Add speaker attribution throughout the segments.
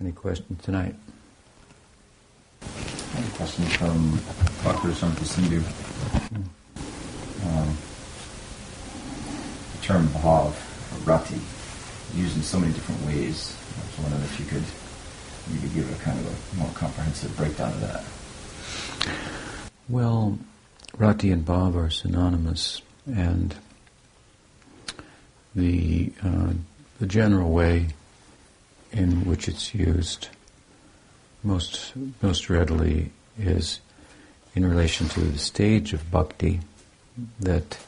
Speaker 1: Any questions tonight?
Speaker 2: I have a question from Dr. Shanta Sindhu. Um, the term bhav, or rati, used in so many different ways. I was wondering if you could maybe give a kind of a more comprehensive breakdown of that.
Speaker 1: Well, rati and bhav are synonymous, and the uh, the general way in which it's used most most readily is in relation to the stage of bhakti that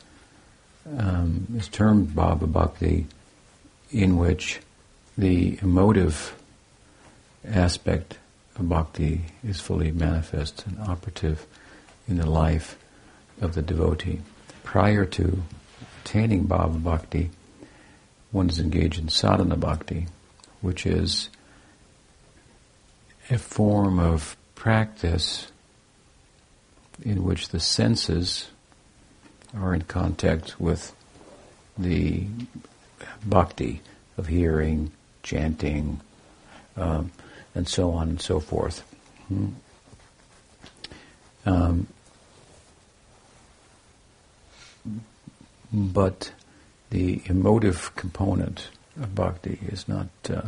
Speaker 1: um, is termed bhava bhakti, in which the emotive aspect of bhakti is fully manifest and operative in the life of the devotee. Prior to attaining bhava bhakti, one is engaged in sadhana bhakti, which is a form of practice in which the senses are in contact with the bhakti of hearing, chanting, um, and so on and so forth. Hmm. Um, but the emotive component of bhakti is not uh,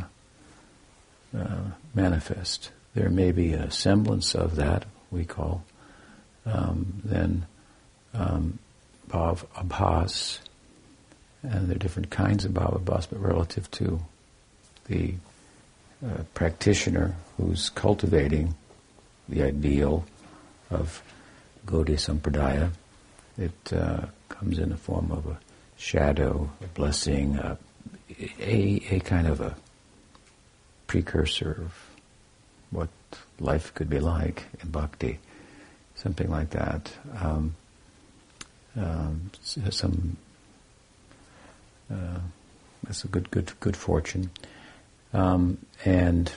Speaker 1: uh, manifest. There may be a semblance of that, we call um, then um, bhav abhas, and there are different kinds of bhav abhas, but relative to the uh, practitioner who's cultivating the ideal of Gaudiya Sampradaya, it uh, comes in the form of a shadow, a blessing, a, a, a kind of a precursor of what life could be like in bhakti, something like that. Um, um, some uh, that's a good, good, good fortune, um, and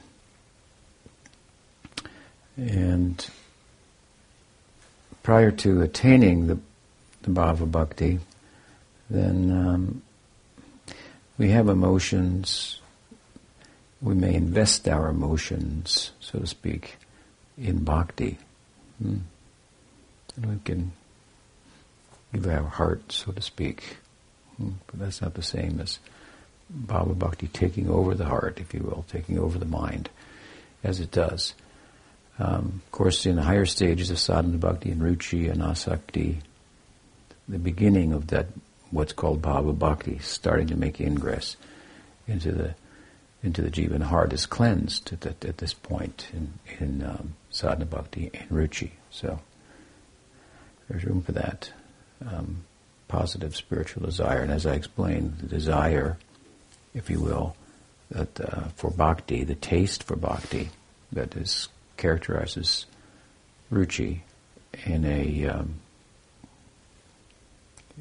Speaker 1: and prior to attaining the the bhava bhakti, then um, we have emotions. We may invest our emotions, so to speak, in bhakti. Hmm. And we can give our heart, so to speak. Hmm. But that's not the same as bhava bhakti taking over the heart, if you will, taking over the mind, as it does. Um, of course, in the higher stages of sadhana bhakti and ruchi and asakti, the beginning of that what's called bhava bhakti, starting to make ingress into the into the jiva and heart is cleansed at, that, at this point in, in um, sadhana bhakti and ruchi. So there's room for that um, positive spiritual desire. And as I explained, the desire, if you will, that uh, for bhakti, the taste for bhakti that is characterizes ruchi in a um,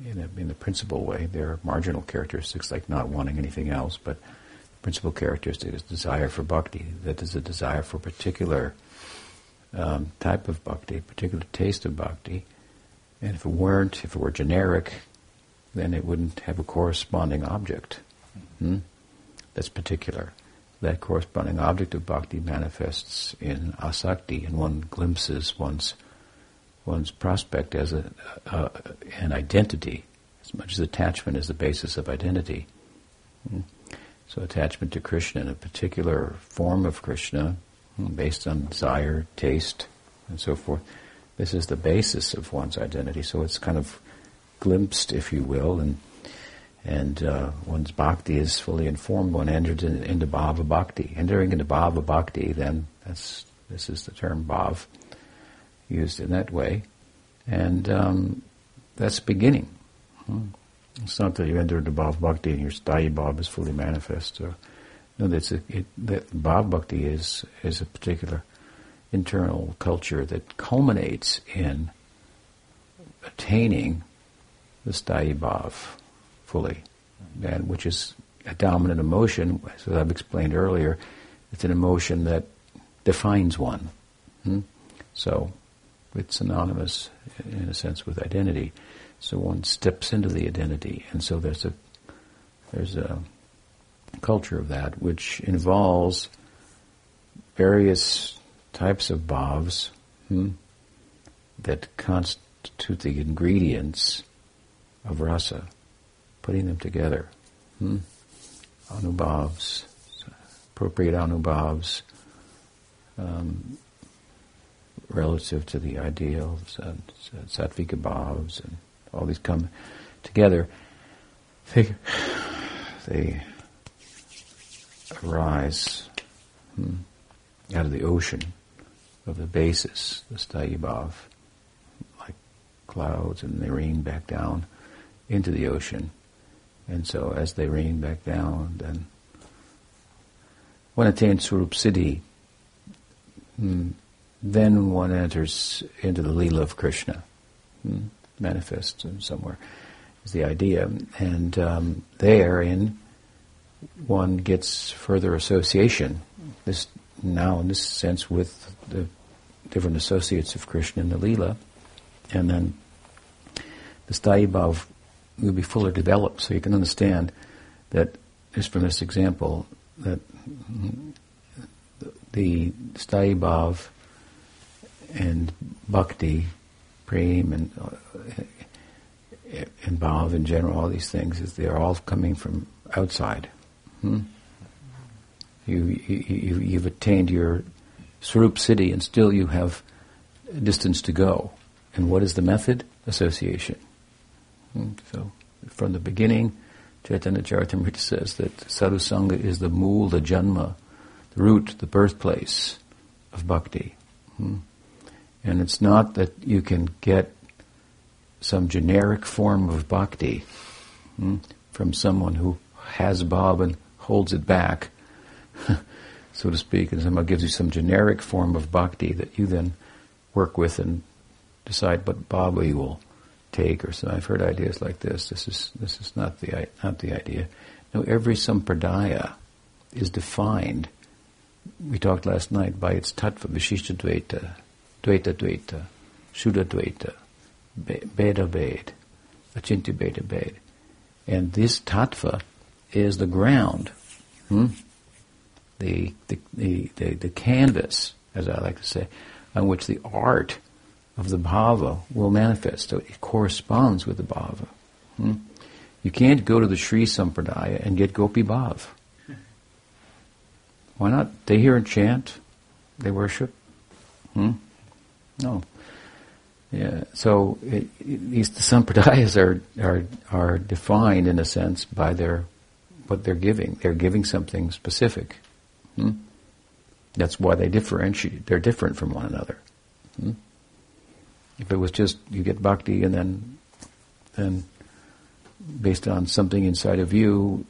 Speaker 1: in, a, in the principal way. There are marginal characteristics like not wanting anything else, but the principal characteristic is desire for bhakti. That is a desire for a particular um, type of bhakti, particular taste of bhakti. And if it weren't, if it were generic, then it wouldn't have a corresponding object. Hmm? That's particular. That corresponding object of bhakti manifests in asakti, and one glimpses one's one's prospect as a, an identity, as much as attachment is the basis of identity. Hmm. So attachment to Krishna in a particular form of Krishna, hmm, based on desire, taste, and so forth. This is the basis of one's identity. So it's kind of glimpsed, if you will, and and uh, one's bhakti is fully informed. One enters in, into bhava bhakti. Entering into bhava bhakti, then that's this is the term bhav used in that way. And um, that's the beginning. Hmm. It's not that you enter into Bhav Bhakti and your Sthayi Bhav is fully manifest. So, no, that's a, it, that Bhav Bhakti is, is a particular internal culture that culminates in attaining the Sthayi Bhav fully, and which is a dominant emotion, as I've explained earlier. It's an emotion that defines one. Hmm? So it's synonymous in a sense with identity. So one steps into the identity, and so there's a there's a culture of that which involves various types of bhavs hmm, that constitute the ingredients of rasa, putting them together. Hmm? Anubhavs, appropriate anubhavs, um, relative to the ideals, and sattvika bhavs, and all these come together. They, they arise hmm, out of the ocean of the basis, the sthayi bhav, like clouds, and they rain back down into the ocean. And so as they rain back down, then one attains Swarup Siddhi, hmm, then one enters into the Leela of Krishna, hmm, manifests somewhere is the idea. And um, therein, one gets further association. This now, in this sense, with the different associates of Krishna in the Leela, and then the sthayi bhav will be fuller developed, so you can understand that just from this example that the sthayi bhav and bhakti, prem, and uh, and bhav in general, all these things, is they're all coming from outside. Hmm? You, you, you've attained your Swarup Siddhi, and still you have distance to go. And what is the method? Association. Hmm? So, from the beginning, Chaitanya Charitamrita says that sadhusanga is the mool, the janma, the root, the birthplace of bhakti. Hmm? And it's not that you can get some generic form of bhakti hmm, from someone who has bhav and holds it back, so to speak, and someone gives you some generic form of bhakti that you then work with and decide what bhava you will take. Or so I've heard ideas like this. This is this is not the not the idea. No, every sampradaya is defined. We talked last night by its tattva, vishishta dvaita, dvaita shuddha dvaita, Bhedabhed, Achintya Bhedabhed. And this tattva is the ground, hmm? the, the, the, the, the canvas, as I like to say, on which the art of the bhava will manifest. So it corresponds with the bhava. Hmm? You can't go to the Sri Sampradaya and get Gopi Bhav. Why not? They hear and chant, they worship. Hmm? No. Yeah, so it, it, these sampradayas are, are are defined in a sense by their what they're giving. They're giving something specific. Hmm? That's why they differentiate. They're different from one another. Hmm? If it was just you get bhakti and then then based on something inside of you,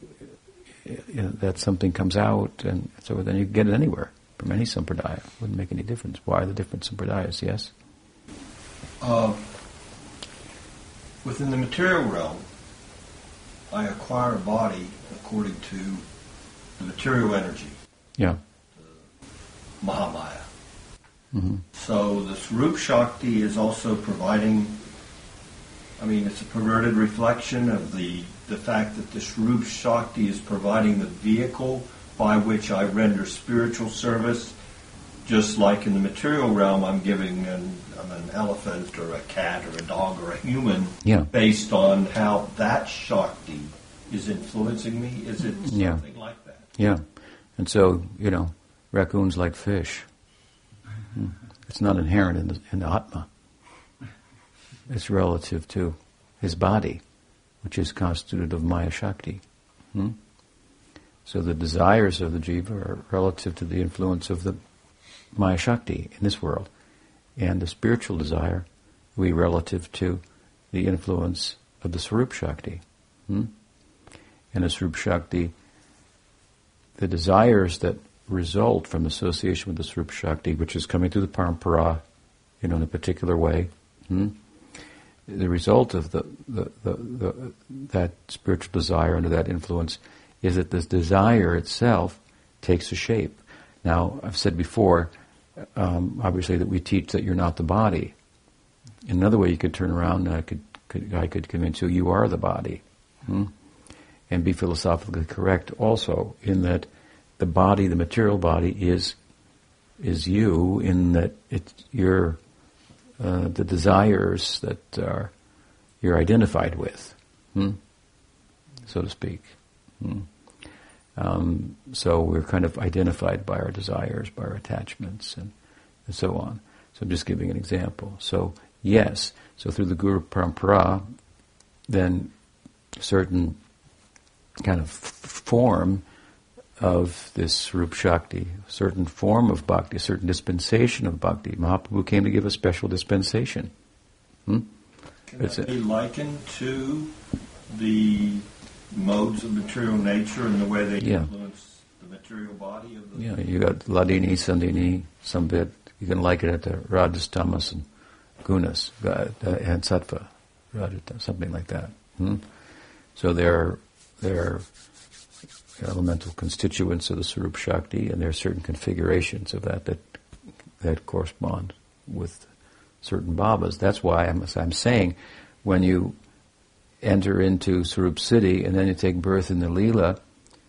Speaker 1: you know, that something comes out, and so then you get it anywhere from any sampradaya. Wouldn't make any difference. Why the different sampradayas? Yes.
Speaker 3: Uh, within the material realm, I acquire a body according to the material energy.
Speaker 1: Yeah.
Speaker 3: Mahamaya.
Speaker 1: Mm-hmm.
Speaker 3: So this Swarup Shakti is also providing, I mean, it's a perverted reflection of the, the fact that this Swarup Shakti is providing the vehicle by which I render spiritual service just like in the material realm, I'm giving an, an elephant or a cat or a dog or a human
Speaker 1: yeah.
Speaker 3: based on how that Shakti is influencing me. Is it something
Speaker 1: yeah.
Speaker 3: like that?
Speaker 1: Yeah. And so, you know, raccoons like fish. Hmm. It's not inherent in the, in the Atma. It's relative to his body, which is constituted of Maya Shakti. Hmm? So the desires of the jiva are relative to the influence of the Maya Shakti in this world. And the spiritual desire be relative to the influence of the Swarup Shakti. Hmm? And the Swarup Shakti, the desires that result from association with the Swarup Shakti, which is coming through the parampara, you know, in a particular way, hmm? the result of the, the, the, the, that spiritual desire under that influence is that this desire itself takes a shape. Now, I've said before, um, obviously that we teach that you're not the body. Another way, you could turn around I could, could I could convince you you are the body, hmm? and be philosophically correct also in that the body, the material body, is is you in that it's your uh, the desires that are you're identified with, hmm? so to speak. Hmm? Um, so we're kind of identified by our desires, by our attachments, and, and, so on. So I'm just giving an example. So yes, so through the Guru Parampara, then certain kind of form of this Rup Shakti, certain form of bhakti, a certain dispensation of bhakti. Mahaprabhu came to give a special dispensation.
Speaker 3: Hmm? Can it's that be likened to the modes of material nature and the way they yeah. influence the material body of the...
Speaker 1: Yeah, you got Hladini, Sandhini, Sambit. You can like it to Rajas, Tamas, and Gunas, uh, and Sattva, something like that. Hmm? So they're, they're elemental constituents of the Sarup Shakti, and there are certain configurations of that that, that correspond with certain bhavas. That's why I'm, I'm saying when you enter into Sarup Siddhi and then you take birth in the Leela,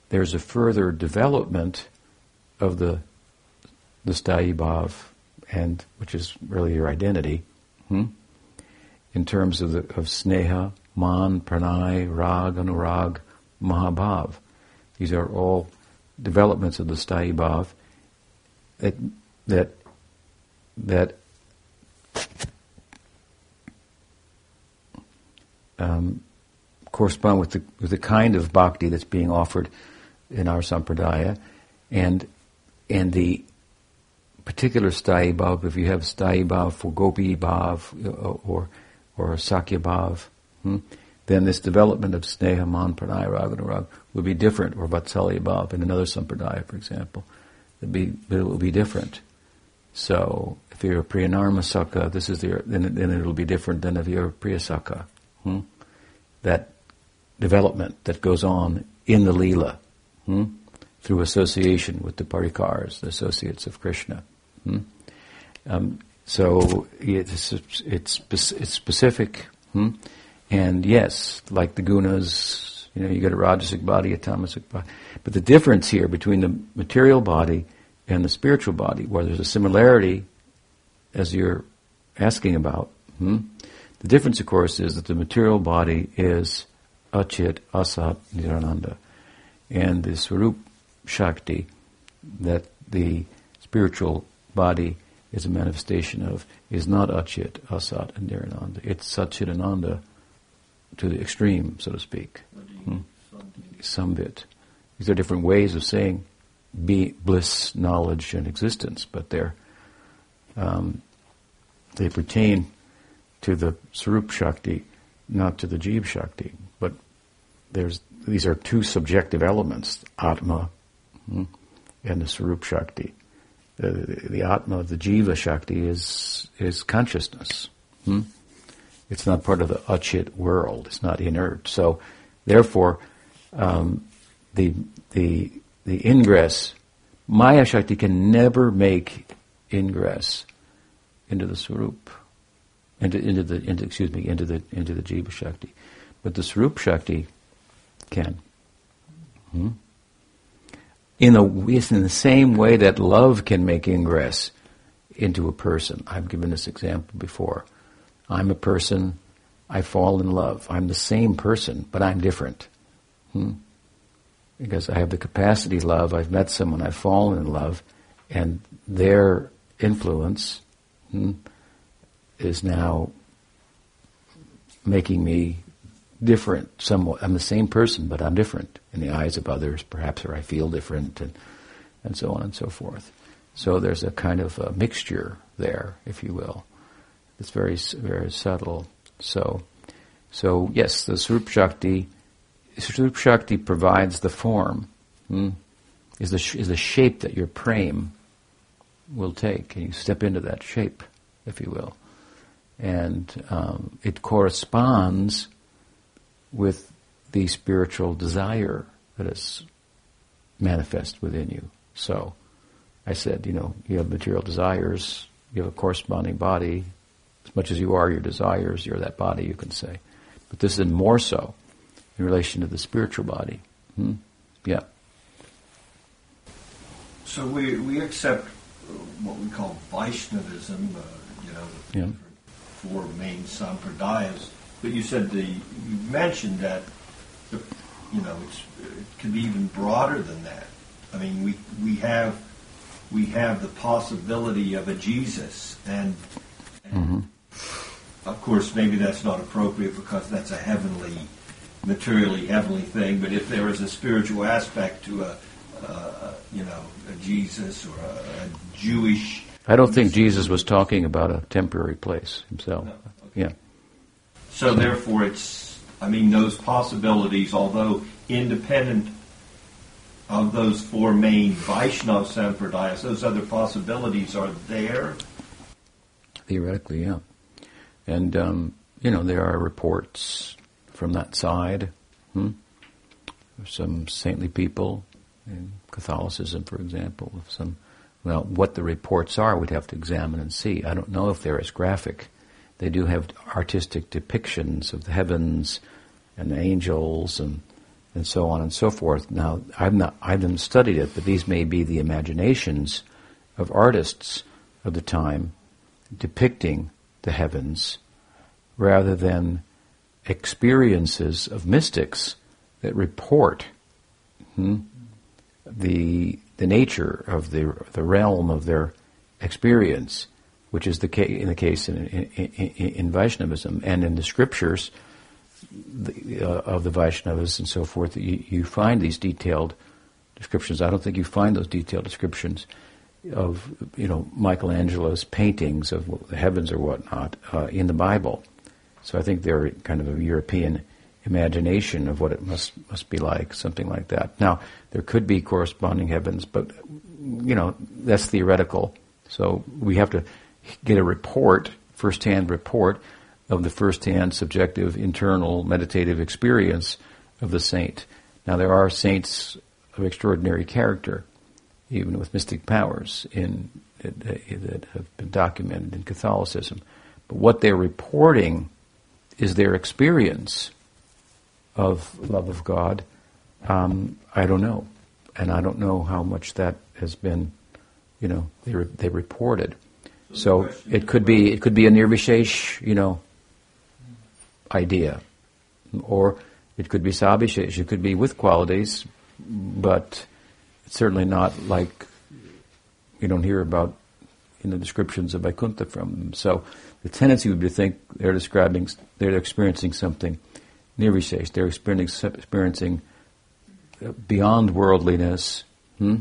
Speaker 1: there's a further development of the the sthayi bhav, and which is really your identity, hmm? in terms of the of sneha, man, pranay, rag, anurag, mahabhav. These are all developments of the sthayi bhav that that that um, correspond with the with the kind of bhakti that's being offered in our sampradaya, and and the particular sthayi bhav. If you have sthayi bhav for gopi bhav uh, or or sakya bhav, hmm, then this development of sneha, man, pranaya, raga, rag would be different, or vatsalya bhav in another sampradaya, for example. It'd be, but it will be different. So if you're a priyanarmasaka, this is the, then, then it'll be different than if you're a priyasaka. Hmm? That development that goes on in the lila hmm? through association with the parikars, the associates of Krishna. Hmm? Um, so it's, it's, it's specific, hmm? and yes, like the gunas, you know, you get a rajasic body, a tamasic body. But the difference here between the material body and the spiritual body, where there's a similarity, as you're asking about, hmm? The difference, of course, is that the material body is Achit, Asat, Nirananda. And the Swarup Shakti, that the spiritual body is a manifestation of, is not Achit, Asat, and Nirananda. It's Satchitananda to the extreme, so to speak. Hmm? Sambit. These are different ways of saying be bliss, knowledge, and existence, but they're um, they pertain to the Sarup Shakti, not to the Jeev Shakti. But there's these are two subjective elements, Atma hmm, and the Sarup Shakti. The, the, the, Atma, the Jiva Shakti, is is consciousness. Hmm? It's not part of the Achit world. It's not inert. So, therefore, um, the the the ingress, Maya Shakti can never make ingress into the Swarup, into, into the into, excuse me into the into the Jiva Shakti, but the Swarup Shakti can. Hmm? In a in the same way that love can make ingress into a person. I've given this example before. I'm a person. I fall in love. I'm the same person, but I'm different. Hmm? Because I have the capacity love. I've met someone. I've fallen in love, and their influence hmm, is now making me different somewhat. I'm the same person, but I'm different in the eyes of others, perhaps, or I feel different, and, and so on and so forth. So there's a kind of a mixture there, if you will. It's very, very subtle. So, so yes, the Swarup Shakti, Swarup Shakti provides the form, hmm, is the is the shape that your prem will take, and you step into that shape, if you will, and um, it corresponds with the spiritual desire that is manifest within you. So, I said, you know, you have material desires, you have a corresponding body, as much as you are your desires, you're that body, you can say. But this is more so in relation to the spiritual body. Hmm? Yeah.
Speaker 3: So we, we accept what we call Vaishnavism, uh, you know, the
Speaker 1: Yeah.
Speaker 3: Four main sampradayas. But you said the you mentioned that the, you know it's it can be even broader than that. I mean, we we have we have the possibility of a Jesus, and, and of course, maybe that's not appropriate because that's a heavenly, materially heavenly thing. But if there is a spiritual aspect to a, uh, you know, a Jesus or a, a Jewish,
Speaker 1: I don't think Jesus was talking about a temporary place himself.
Speaker 3: No, okay.
Speaker 1: Yeah.
Speaker 3: so therefore, it's. I mean, those possibilities, although independent of those four main Vaishnava sampradayas, those other possibilities are there.
Speaker 1: Theoretically, yeah. And, um, you know, there are reports from that side. Hmm? Of some saintly people in Catholicism, for example, of some, well, what the reports are, we'd have to examine and see. I don't know if they're as graphic. They do have artistic depictions of the heavens and the angels and and so on and so forth. Now, I've not, I haven't studied it, but these may be the imaginations of artists of the time depicting the heavens rather than experiences of mystics that report hmm, the the nature of the the realm of their experience, which is the case in the case in, in, in, in Vaishnavism and in the scriptures the, uh, of the Vaishnavas and so forth. You, you find these detailed descriptions. I don't think you find those detailed descriptions of you know Michelangelo's paintings of the heavens or whatnot uh, in the Bible. So I think they're kind of a European imagination of what it must must be like, something like that. Now there could be corresponding heavens, but you know that's theoretical. So we have to get a report, first-hand report of the first-hand subjective internal meditative experience of the saint. Now there are saints of extraordinary character even with mystic powers in, that have been documented in Catholicism. But what they're reporting is their experience of love of God. Um, I don't know, and I don't know how much that has been, you know, they re- they reported. So it could be it could be a nirvishesh, you know, idea, or it could be sabishesh. It could be with qualities, but it's certainly not like you don't hear about in the descriptions of Vaikuntha from them. So the tendency would be to think they're describing, they're experiencing something nirvishesh. They're experiencing, experiencing beyond worldliness, hmm?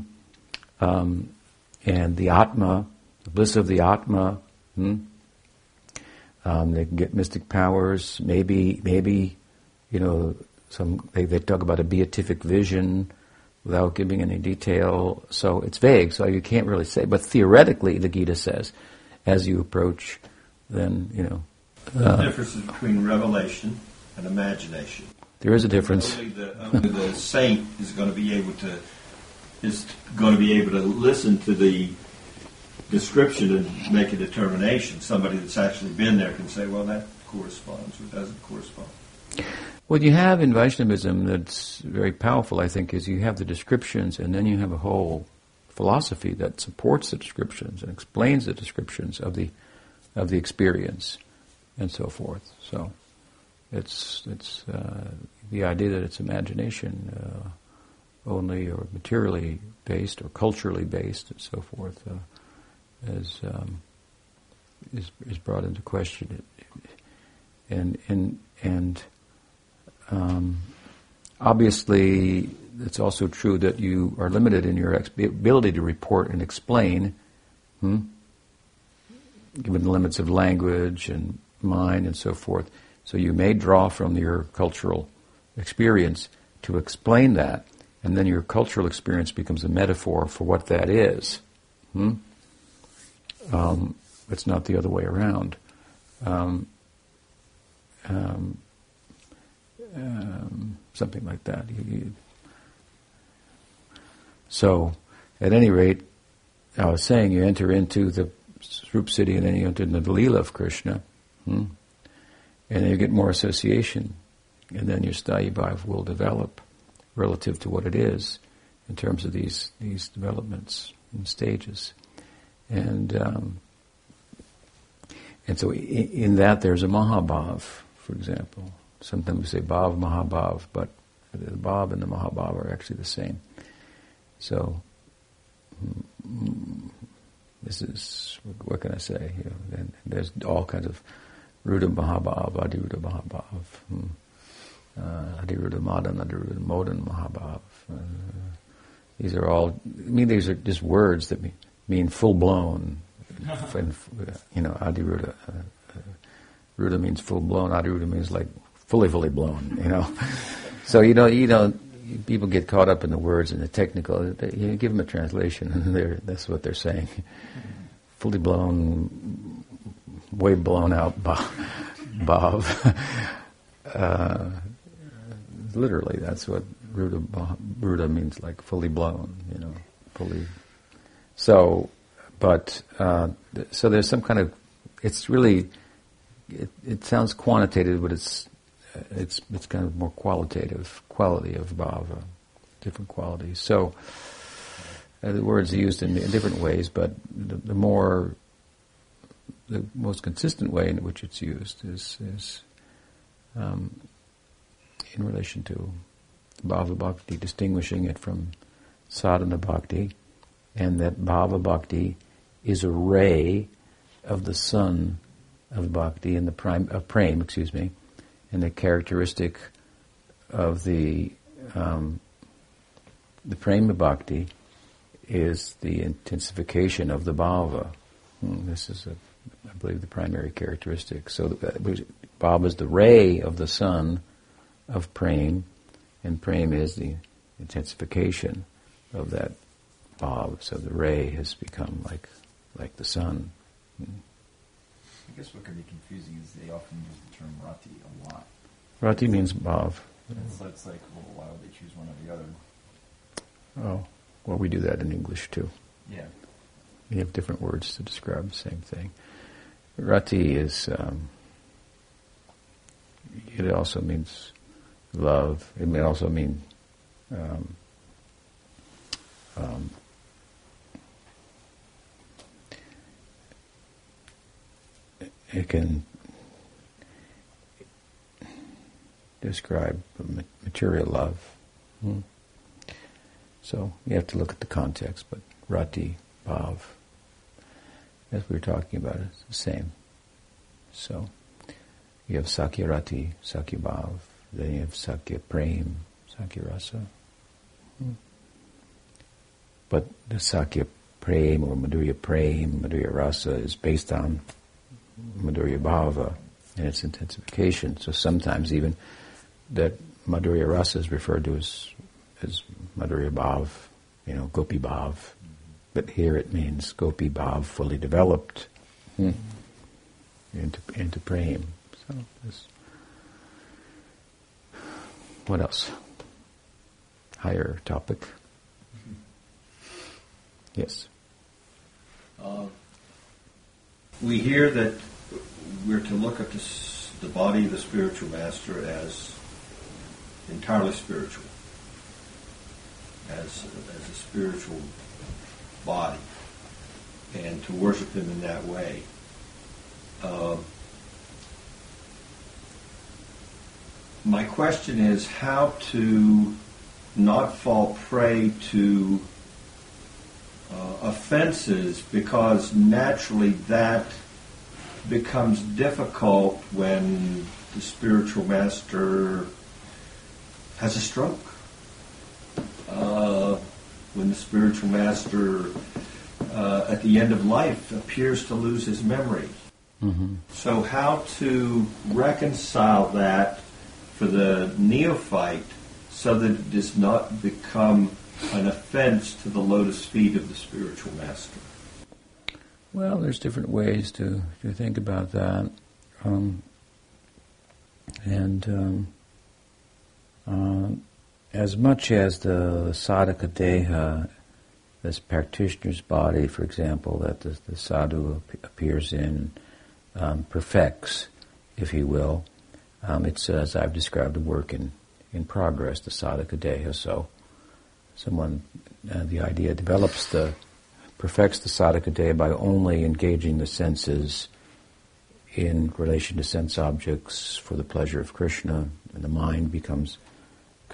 Speaker 1: um, and the Atma, the bliss of the Atma. Hmm? Um, they can get mystic powers. Maybe, maybe, you know, some they, they talk about a beatific vision without giving any detail. So it's vague, so you can't really say. But theoretically, the Gita says, as you approach, then, you know.
Speaker 3: The
Speaker 1: Uh,
Speaker 3: difference between revelation and imagination.
Speaker 1: there is a difference.
Speaker 3: Only the, only the saint is going to be able to is going to be able to listen to the description and make a determination. Somebody that's actually been there can say, "Well, that corresponds or doesn't correspond."
Speaker 1: What you have in Vaishnavism that's very powerful, I think, is you have the descriptions and then you have a whole philosophy that supports the descriptions and explains the descriptions of the of the experience and so forth. So it's it's uh, the idea that it's imagination uh, only or materially based or culturally based and so forth uh, is, um, is is brought into question. And and and um, obviously, it's also true that you are limited in your ex- ability to report and explain, hmm? given the limits of language and mind and so forth. So you may draw from your cultural experience to explain that, and then your cultural experience becomes a metaphor for what that is. Hmm? Um, it's not the other way around. Um, um, um, something like that. You, you, so, at any rate, I was saying you enter into the Swarup Siddhi and then you enter into the Leela of Krishna, hmm? And then you get more association, and then your sthayi bhav will develop relative to what it is in terms of these these developments and stages. And um, and so in, in, that there's a Mahabhav, for example. Sometimes we say Bhav, Mahabhav, but the Bhav and the Mahabhav are actually the same. So mm, this is, what can I say? You know, there's all kinds of Ruda Mahabhav, Adiruda Mahabhav, hmm. uh, Adiruda Madan, Adiruda Modan Mahabhav. Uh, these are all, I mean, these are just words that mean, mean full blown. and, you know, Adiruda. Uh, uh, Ruda means full blown, Adiruda means like fully, fully blown, you know. so, you know, you know, people get caught up in the words and the technical. They, you give them a translation, and that's what they're saying. Fully blown, way blown out, Bob. uh, literally, that's what Ruda, Ruda means, like fully blown. You know, fully. So, but uh, so there's some kind of. It's really. It, it sounds quantitative, but it's it's it's kind of more qualitative quality of bhava, different qualities. So uh, the words are used in, in different ways, but the, the, more the most consistent way in which it's used is is um, in relation to bhava bhakti, distinguishing it from sadhana bhakti, and that bhava bhakti is a ray of the sun of bhakti and the prime of prema, excuse me, and the characteristic of the um, the prema bhakti is the intensification of the bhava. Hmm, this is, a, I believe, the primary characteristic. So uh, bhava is the ray of the sun of prema, and prema is the intensification of that bhava. So the ray has become like like the sun.
Speaker 2: I guess what can be confusing is they often use the term rati a lot.
Speaker 1: Rati means bhav.
Speaker 2: So it's like, well, why would they choose one or the other?
Speaker 1: Oh, well, we do that in English too.
Speaker 2: Yeah.
Speaker 1: We have different words to describe the same thing. Rati is, um, it also means love. It may also mean um, um, it can describe material love. Hmm. So you have to look at the context, but rati, bhav, as we were talking about, it's the same. So you have sakya rati, sakya bhav, then you have sakya prem, sakya rasa. Hmm. But the sakya prem or madhurya prem, madhurya rasa is based on madhurya bhava and its intensification. So sometimes even that Madhurya Rasa is referred to as, as Madhurya Bhav, you know, Gopi Bhav. But here it means Gopi Bhav fully developed hmm, into, into Prem. So this, what else? Higher topic. Mm-hmm. Yes.
Speaker 3: Uh, we hear that we're to look at this, the body of the spiritual master as entirely spiritual, as, as a spiritual body, and to worship Him in that way. Uh, my question is how to not fall prey to uh, offenses because naturally that becomes difficult when the spiritual master has a stroke. Uh, when the spiritual master uh, at the end of life appears to lose his memory. Mm-hmm. So, how to reconcile that for the neophyte so that it does not become an offense to the lotus feet of the spiritual master?
Speaker 1: Well, there's different ways to, to think about that. Um, and um, uh, as much as the sadhaka deha, this practitioner's body, for example, that the, the sadhu appears in, um, perfects, if he will, um, it's as I've described a work in, in progress, the sadhaka deha. So, someone, uh, the idea develops the perfects the sadhaka by only engaging the senses in relation to sense objects for the pleasure of Krishna, and the mind becomes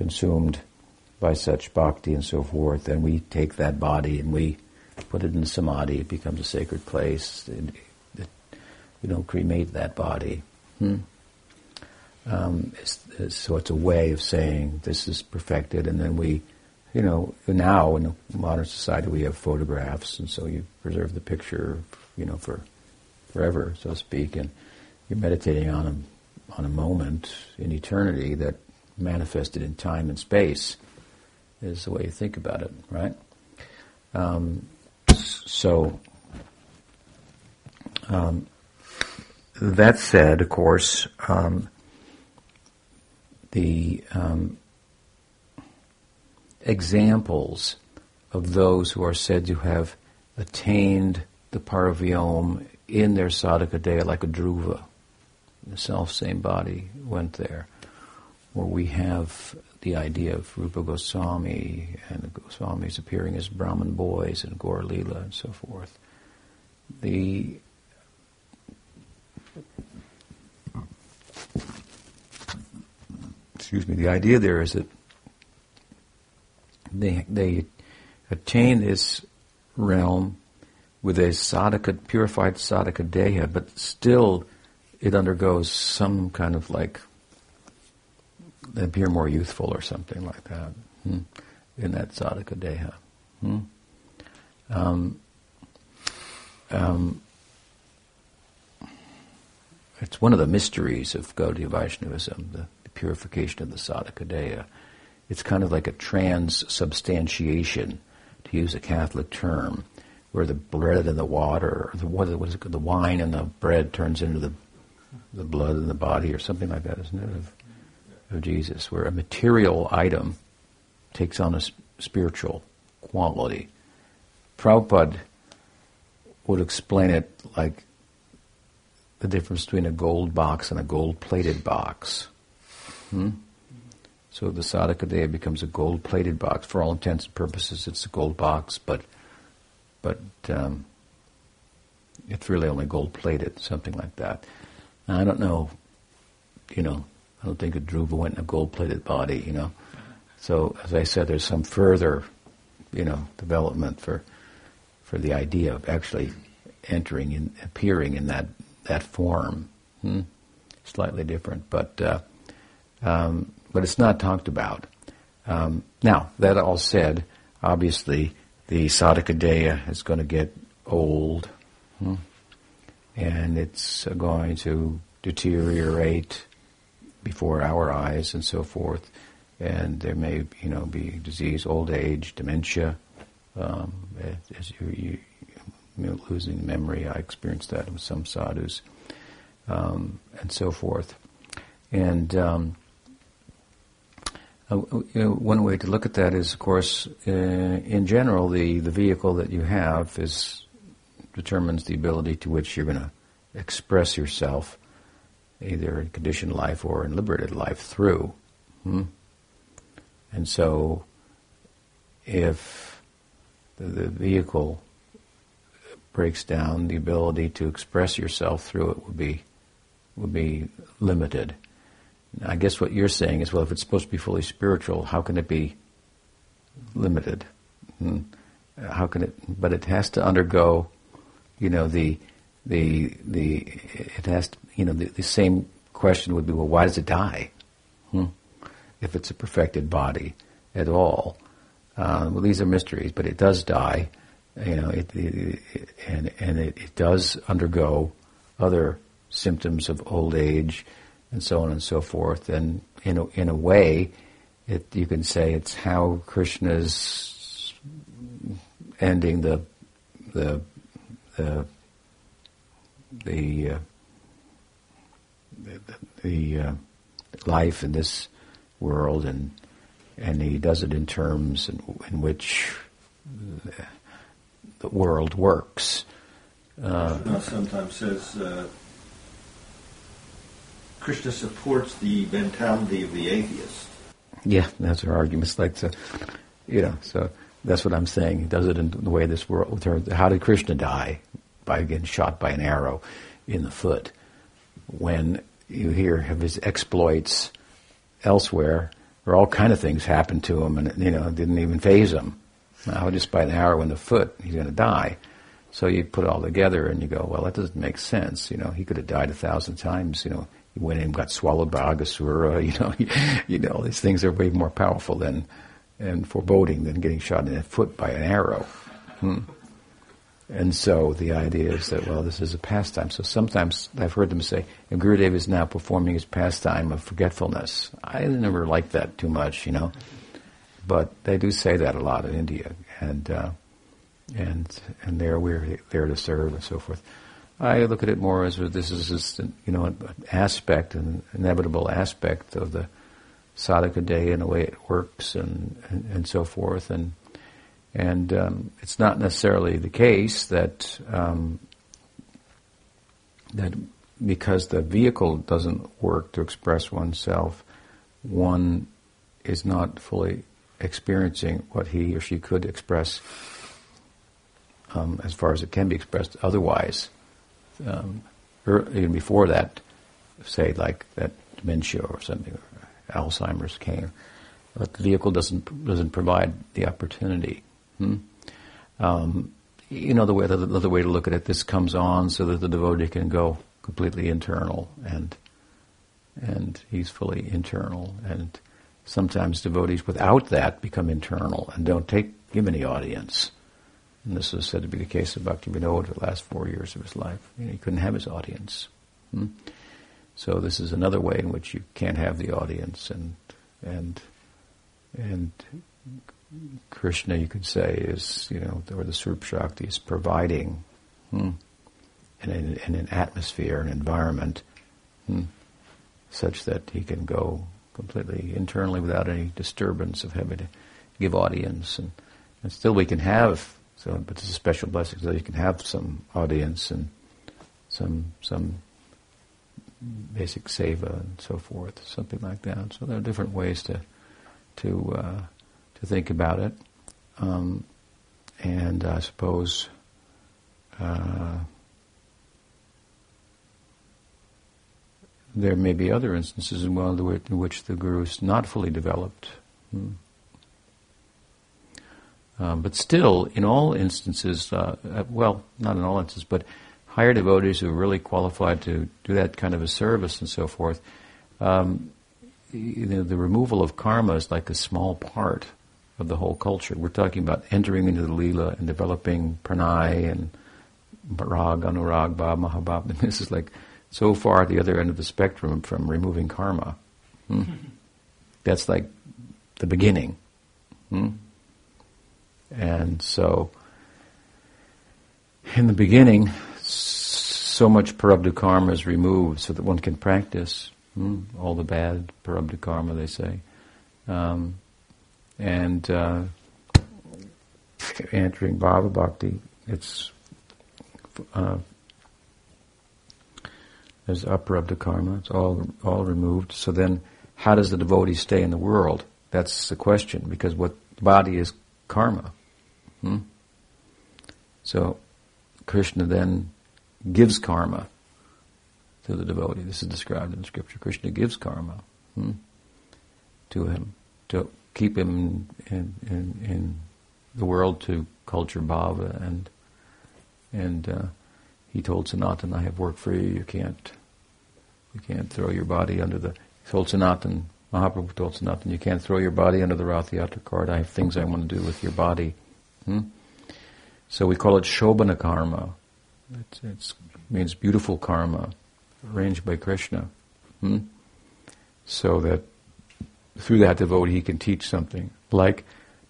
Speaker 1: consumed by such bhakti and so forth, then we take that body and we put it in samadhi. It becomes a sacred place. It, it, we don't cremate that body. Hmm? Um, it's, it's, so it's a way of saying this is perfected, and then we, you know, now in modern society we have photographs, and so you preserve the picture, you know, for forever, so to speak, and you're meditating on a on a moment in eternity that manifested in time and space is the way you think about it, right? Um, so, um, that said, of course, um, the um, examples of those who are said to have attained the Paravyom in their sadhaka deha, like a dhruva, the self same body went there, where we have the idea of Rupa Goswami and the Goswamis appearing as Brahmin boys and Gaur Leela and so forth. The excuse me, the idea there is that they they attain this realm with a sadhaka, purified sadhaka deha, but still it undergoes some kind of like appear more youthful or something like that hmm? in that sadhaka deha. Hmm? Um, um, it's one of the mysteries of Gaudiya Vaishnavism, the, the purification of the sadhaka deha. It's kind of like a transubstantiation, to use a Catholic term, where the bread and the water, or the, what is it, the wine and the bread turns into the, the blood and the body, or something like that, isn't it? Jesus, where a material item takes on a spiritual quality. Prabhupada would explain it like the difference between a gold box and a gold plated box. Hmm? So the sadhaka deha becomes a gold plated box. For all intents and purposes, it's a gold box, but but um, it's really only gold plated, something like that. I don't know, you know, I don't think a Dhruva went in a gold-plated body, you know. So, as I said, there's some further, you know, development for for the idea of actually entering and appearing in that that form. Hmm? Slightly different, but uh, um, but it's not talked about. Um, now, that all said, obviously the sadhaka is going to get old, hmm? and it's going to deteriorate before our eyes and so forth. And there may, you know, be disease, old age, dementia, um, as you, you, you know, losing memory. I experienced that with some sadhus, um, and so forth. And um, uh, one way to look at that is, of course, uh, in general, the, the vehicle that you have is determines the ability to which you're going to express yourself either in conditioned life or in liberated life through. Hmm? And so, if the, the, vehicle breaks down, the ability to express yourself through it would be would be limited. I guess what you're saying is, well, if it's supposed to be fully spiritual, how can it be limited? Hmm? How can it? But it has to undergo, you know, the the the it has you know the, the same question would be well why does it die? Hmm? if it's a perfected body at all. Uh, well these are mysteries but it does die you know it, it, it and and it, it does undergo other symptoms of old age and so on and so forth. And in a, in a way it you can say it's how Krishna's ending the the the the uh, the, the uh, life in this world, and and he does it in terms in, in which the world works.
Speaker 3: Uh, sometimes says uh, Krishna supports the mentality of the atheist.
Speaker 1: Yeah, that's her arguments. Like, so, you know, so That's what I'm saying. He does it in the way this world. How did Krishna die? By getting shot by an arrow in the foot. When you hear of his exploits elsewhere, or all kind of things happened to him, and you know, it didn't even phase him. Now, just by an arrow in the foot, he's going to die. So you put it all together, and you go, well, that doesn't make sense. You know, he could have died a thousand times. You know, he went in and got swallowed by Aghasura. You know, you know, these things are way more powerful than and foreboding than getting shot in the foot by an arrow. Hmm. And so the idea is that, well, this is a pastime. So sometimes I've heard them say, Gurudev is now performing his pastime of forgetfulness. I never liked that too much, you know. But they do say that a lot in India. And, uh, and, and there we're there to serve and so forth. I look at it more as this is just, you know, an aspect, an inevitable aspect of the sadhaka deha and the way it works and, and, and so forth. And, and um, it's not necessarily the case that um, that because the vehicle doesn't work to express oneself, one is not fully experiencing what he or she could express um, as far as it can be expressed otherwise. Um, er, even before that, say like that dementia or something, or Alzheimer's came, but the vehicle doesn't doesn't provide the opportunity. Hmm? Um, you know, the way, the, the way to look at it, this comes on so that the devotee can go completely internal and, and he's fully internal. And sometimes devotees without that become internal and don't take, give any audience. And this is said to be the case of Bhakti Vinod for the last four years of his life. You know, he couldn't have his audience. Hmm? So this is another way in which you can't have the audience and, and, and Krishna, you could say, is, you know, or the Swarup Shakti is providing hmm, in, in, an atmosphere, an environment, hmm, such that he can go completely internally without any disturbance of having to give audience. And, and still we can have, so, but it's a special blessing, so you can have some audience and some, some basic seva and so forth, something like that. So there are different ways to, to, uh, to think about it. Um, and I suppose uh, there may be other instances as well in which the guru is not fully developed. Hmm. Um, but still, in all instances, uh, uh, well, not in all instances, but higher devotees who are really qualified to do that kind of a service and so forth, um, you know, the removal of karma is like a small part of the whole culture. We're talking about entering into the Leela and developing pranay and rag, anurag, bhav, mahabhav. And this is like so far at the other end of the spectrum from removing karma. Hmm? That's like the beginning. Hmm? And so, in the beginning, so much prarabdha karma is removed so that one can practice hmm? all the bad prarabdha karma, they say. Um, and uh, entering Bhava Bhakti, it's uh, there's the karma, it's all all removed. So then, how does the devotee stay in the world? That's the question, because what body is karma. Hmm? So Krishna then gives karma to the devotee. This is described in the scripture. Krishna gives karma hmm, to him to keep him in, in, in the world to culture bhava and and uh, he told Sanatan, I have work for you. You can't you can't throw your body under the. He told Sanatan, Mahaprabhu told Sanatan, you can't throw your body under the Rathayatra cart. I have things I want to do with your body. Hmm? So we call it Shobhana karma. It means beautiful karma, arranged by Krishna. Hmm? So that through that devotee he can teach something. Like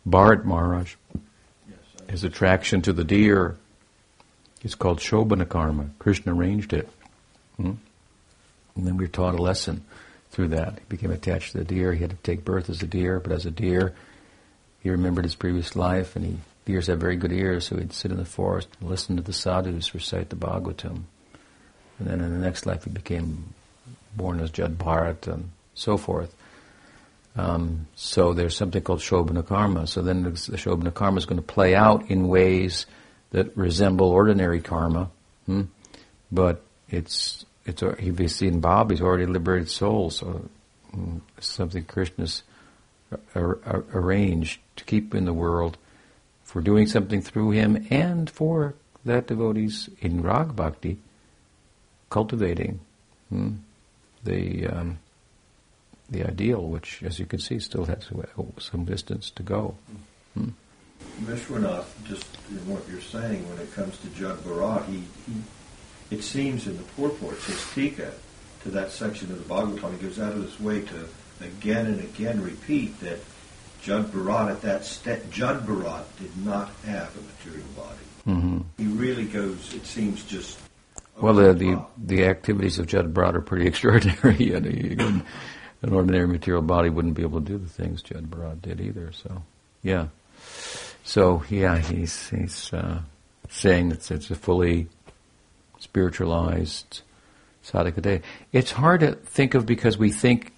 Speaker 1: Bharat Maharaj, his attraction to the deer is called Shobhana Karma. Krishna arranged it. Hmm? And then we were taught a lesson through that. He became attached to the deer. He had to take birth as a deer, but as a deer, he remembered his previous life, and he deers have very good ears, so he'd sit in the forest and listen to the sadhus recite the Bhagavatam. And then in the next life, he became born as Jad Bharat and so forth. Um, so there's something called Shobhana Karma. So then the Shobhana Karma is going to play out in ways that resemble ordinary karma, hmm? but it's it's you've seen Bob. He's already liberated soul, so hmm, something Krishna's arranged to keep in the world for doing something through him and for that devotees in Rag Bhakti cultivating hmm, the um, the ideal, which, as you can see, still has some distance to go. Hmm.
Speaker 3: Vishwanath, just in what you're saying, when it comes to Jad Bharat, he, he, it seems in the purport, his tika, to that section of the Bhagavatam, he goes out of his way to again and again repeat that Jad Bharat at that step, Jad Bharat did not have a material body. Mm-hmm. He really goes, it seems, just.
Speaker 1: Well, the, the, the activities of Jad Bharat are pretty extraordinary. An ordinary material body wouldn't be able to do the things Jad Bharat did either. So, yeah. So, yeah, he's he's uh, saying that it's a fully spiritualized sadhaka deha. It's hard to think of because we think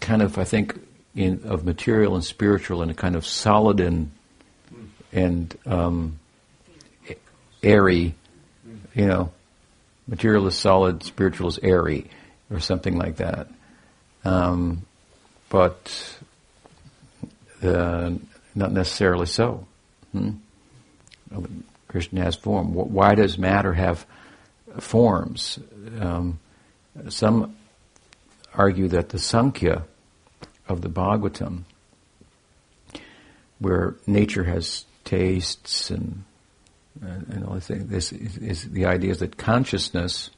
Speaker 1: kind of, I think, in, of material and spiritual in a kind of solid and and um, airy, you know, material is solid, spiritual is airy, or something like that. Um, but uh, not necessarily so. Hmm? Krishna has form. Why does matter have forms? Um, some argue that the Sankhya of the Bhagavatam, where nature has tastes and and, and all these things, this is, is the idea is that consciousness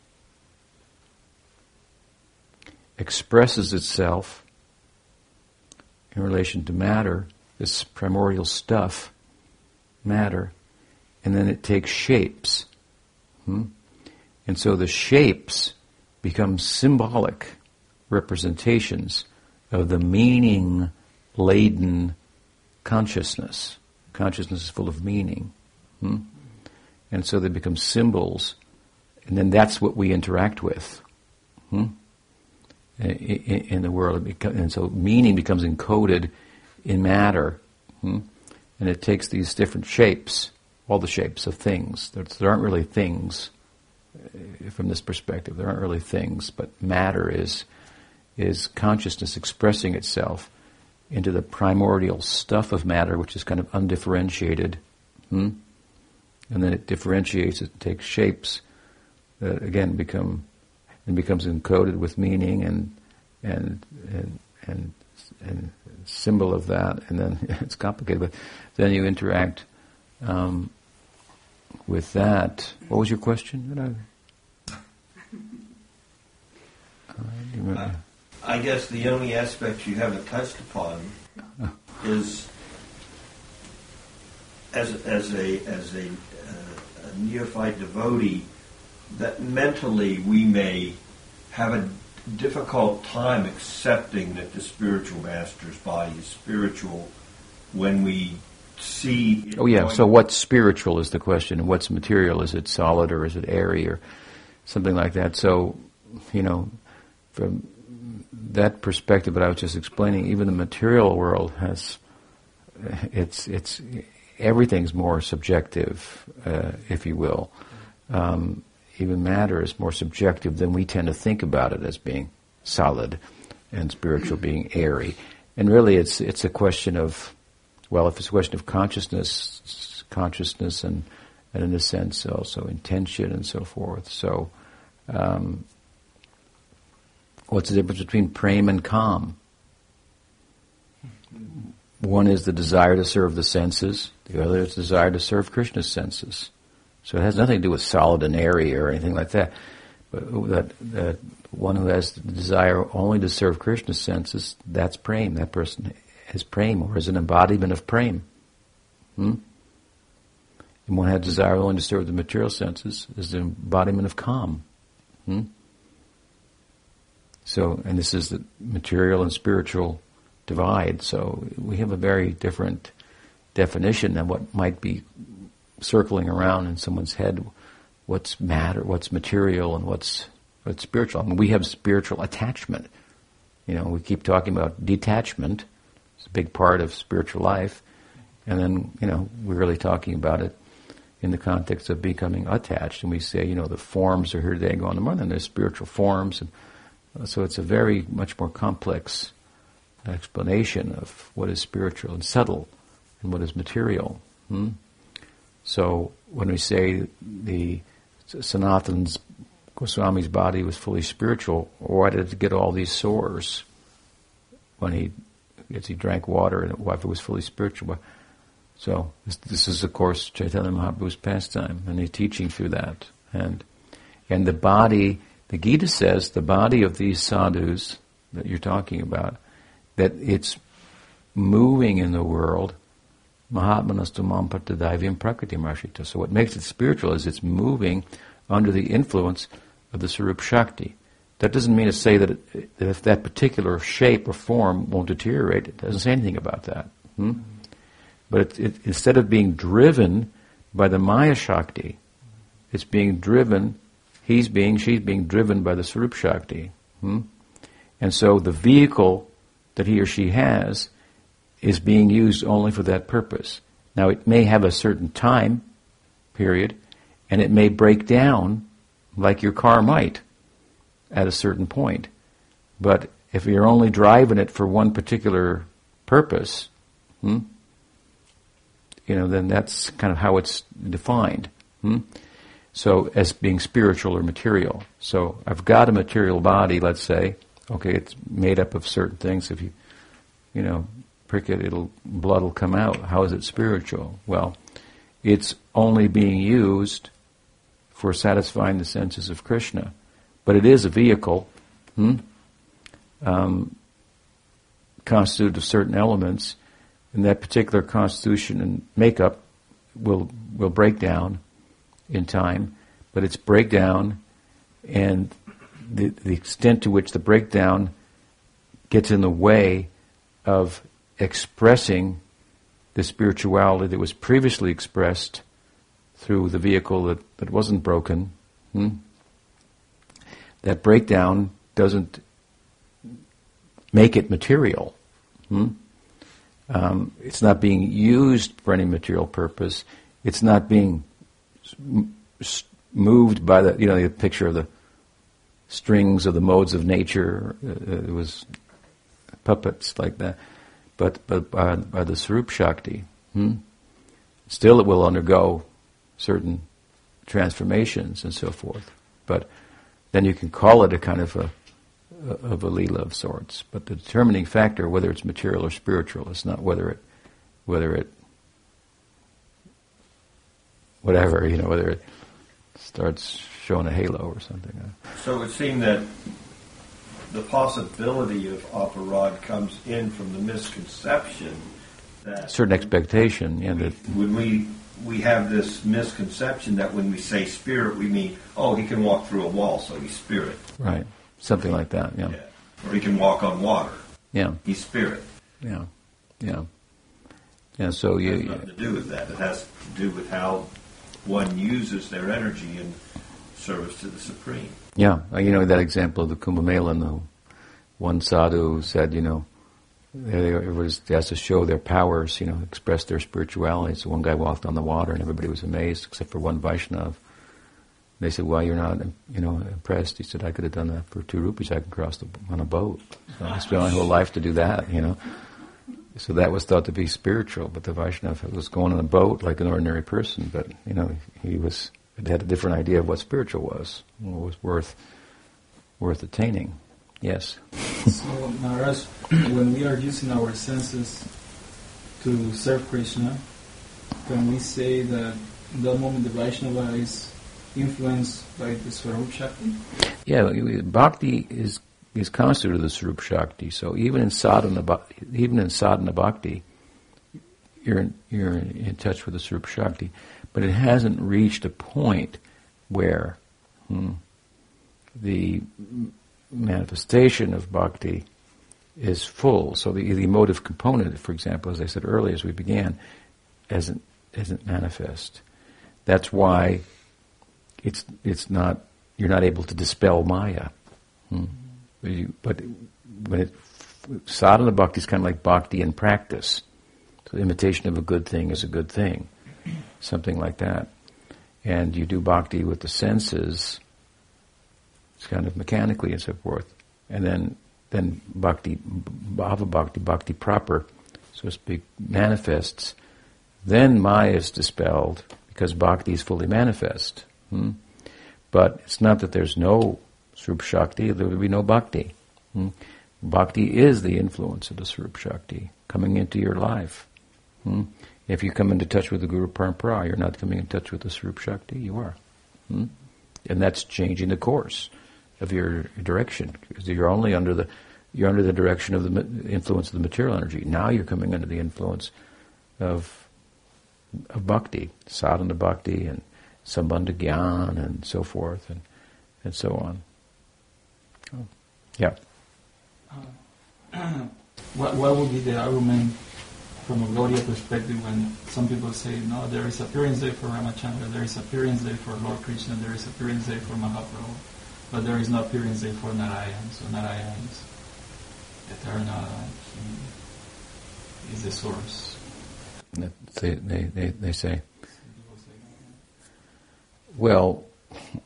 Speaker 1: expresses itself in relation to matter, this primordial stuff, matter, and then it takes shapes. Hmm? And so the shapes become symbolic representations of the meaning laden consciousness. Consciousness is full of meaning. Hmm? And so they become symbols, and then that's what we interact with. Hmm? In, the world. And so meaning becomes encoded in matter. Hmm? And it takes these different shapes, all the shapes of things. There, aren't really things uh, from this perspective. There aren't really things, but matter is, is consciousness expressing itself into the primordial stuff of matter, which is kind of undifferentiated. Hmm? And then it differentiates, it takes shapes that again become and becomes encoded with meaning and and and and, and symbol of that, and then it's complicated. But then you interact um, with that. What was your question?
Speaker 3: Uh, I guess the only aspect you haven't touched upon is as as a as a, uh, a neophyte devotee that mentally we may have a difficult time accepting that the spiritual master's body is spiritual when we see.
Speaker 1: Oh yeah. So what's spiritual is the question, and what's material? Is it solid or is it airy or something like that? So, you know, from that perspective that I was just explaining, even the material world has it's it's everything's more subjective, uh, if you will. Um, even matter is more subjective than we tend to think about it as being solid and spiritual being airy. And really it's it's a question of well, if it's a question of consciousness consciousness and and in a sense also intention and so forth. So um, what's the difference between prema and kam? One is the desire to serve the senses, the other is the desire to serve Krishna's senses. So it has nothing to do with solid and airy or anything like that. But that, that one who has the desire only to serve Krishna's senses, that's prema. That person is prema or is an embodiment of prema. Hmm? And one has desire only to serve the material senses is the embodiment of kam. Hmm? So, and this is the material and spiritual divide. So we have a very different definition than what might be circling around in someone's head what's matter, what's material, and what's what's spiritual. I mean, we have spiritual attachment You know, we keep talking about detachment. It's a big part of spiritual life. And then, you know, we're really talking about it in the context of becoming attached. And we say, you know, the forms are here today, go on tomorrow, and there's spiritual forms. And so it's a very much more complex explanation of what is spiritual and subtle and what is material. Hmm? So when we say the Sanatana's Goswami's body was fully spiritual, why did it get all these sores when he as he drank water and why if it was fully spiritual? So this, this is of course Chaitanya Mahaprabhu's pastime, and he's teaching through that. And and the body, the Gita says, the body of these sadhus that you're talking about, that it's moving in the world. Mahatmanastu mampatadaivyam prakriti marshita. So what makes it spiritual is it's moving under the influence of the Sarup Shakti. That doesn't mean to say that, it, that if that particular shape or form won't deteriorate, it doesn't say anything about that. Hmm? But it, it, instead of being driven by the Maya Shakti, it's being driven, he's being, she's being driven by the Sarup Shakti. Hmm? And so the vehicle that he or she has is being used only for that purpose. Now it may have a certain time period, and it may break down like your car might at a certain point. But if you're only driving it for one particular purpose, hmm, you know, then that's kind of how it's defined. Hmm? So as being spiritual or material. So I've got a material body, let's say. Okay, it's made up of certain things. If you, you know, prick it, it'll blood will come out. How is it spiritual? Well, it's only being used for satisfying the senses of Krishna. But it is a vehicle, hmm? um, constituted of certain elements, and that particular constitution and makeup will will break down in time. But its breakdown and the, the extent to which the breakdown gets in the way of expressing the spirituality that was previously expressed through the vehicle that, that wasn't broken, hmm? that breakdown doesn't make it material. Hmm? Um, it's not being used for any material purpose. It's not being moved by the, you know, the picture of the strings of the modes of nature. Uh, it was puppets like that. But, but by, by the Sarup Shakti, hmm? still it will undergo certain transformations and so forth. But then you can call it a kind of a of a lila of sorts. But the determining factor, whether it's material or spiritual, is not whether it whether it whatever you know whether it starts showing a halo or something.
Speaker 3: So it would seem that the possibility of aparadh comes in from the misconception that
Speaker 1: certain expectation. Yeah, that
Speaker 3: when we we have this misconception that when we say spirit, we mean, oh, he can walk through a wall, so he's spirit.
Speaker 1: Right. Something like that, yeah.
Speaker 3: yeah. Or he can walk on water.
Speaker 1: Yeah.
Speaker 3: He's spirit.
Speaker 1: Yeah. Yeah. Yeah, so you.
Speaker 3: It has nothing to do with that. It has to do with how one uses their energy in service to the Supreme.
Speaker 1: Yeah. Uh, you know, that example of the Kumbh Mela and the one sadhu said, you know, it was has to show their powers, you know, express their spirituality. So one guy walked on the water, and everybody was amazed, except for one Vaishnav. They said, "Why you're not, you know, impressed?" He said, "I could have done that for two rupees. I can cross the, on a boat. So I spent my whole life to do that, you know." So that was thought to be spiritual, but the Vaishnav was going on a boat like an ordinary person. But you know, he was had a different idea of what spiritual was, what was worth worth attaining. Yes.
Speaker 4: So, Maharaj, when we are using our senses to serve Krishna, can we say that in that moment the Vaishnava is influenced by the Swarup Shakti?
Speaker 1: Yeah, bhakti is is constituted of the Swarup Shakti. So even in sadhana, even in sadhana bhakti, you're in, you're in touch with the Swarup Shakti, but it hasn't reached a point where hmm, the manifestation of bhakti is full. So the, the emotive component, for example, as I said earlier, as we began, isn't isn't manifest. That's why it's it's not you're not able to dispel Maya. Hmm. But, you, but when it, sadhana bhakti is kind of like bhakti in practice. So imitation of a good thing is a good thing, something like that. And you do bhakti with the senses, it's kind of mechanically and so forth. And then, then bhakti, bhava bhakti, bhakti proper, so to speak, manifests. Then maya is dispelled because bhakti is fully manifest. Hmm? But it's not that there's no Swarup Shakti, there would be no bhakti. Hmm? Bhakti is the influence of the Swarup Shakti coming into your life. Hmm? If you come into touch with the Guru Parampara, you're not coming in touch with the Swarup Shakti, you are. Hmm? And that's changing the course of your direction because you're only under the you're under the direction of the influence of the material energy. Now you're coming under the influence of of bhakti, sadhana bhakti, and sambandha gyan, and so forth, and and so on. Oh. Yeah.
Speaker 4: Uh, what what would be the argument from a Gaudiya perspective when some people say, no, there is appearance day for Ramachandra, there is appearance day for Lord Krishna, there is appearance day for Mahaprabhu, but there is no appearance day for Narayan. So Narayan is eternal, he is the source.
Speaker 1: They, they, they, they say. Well,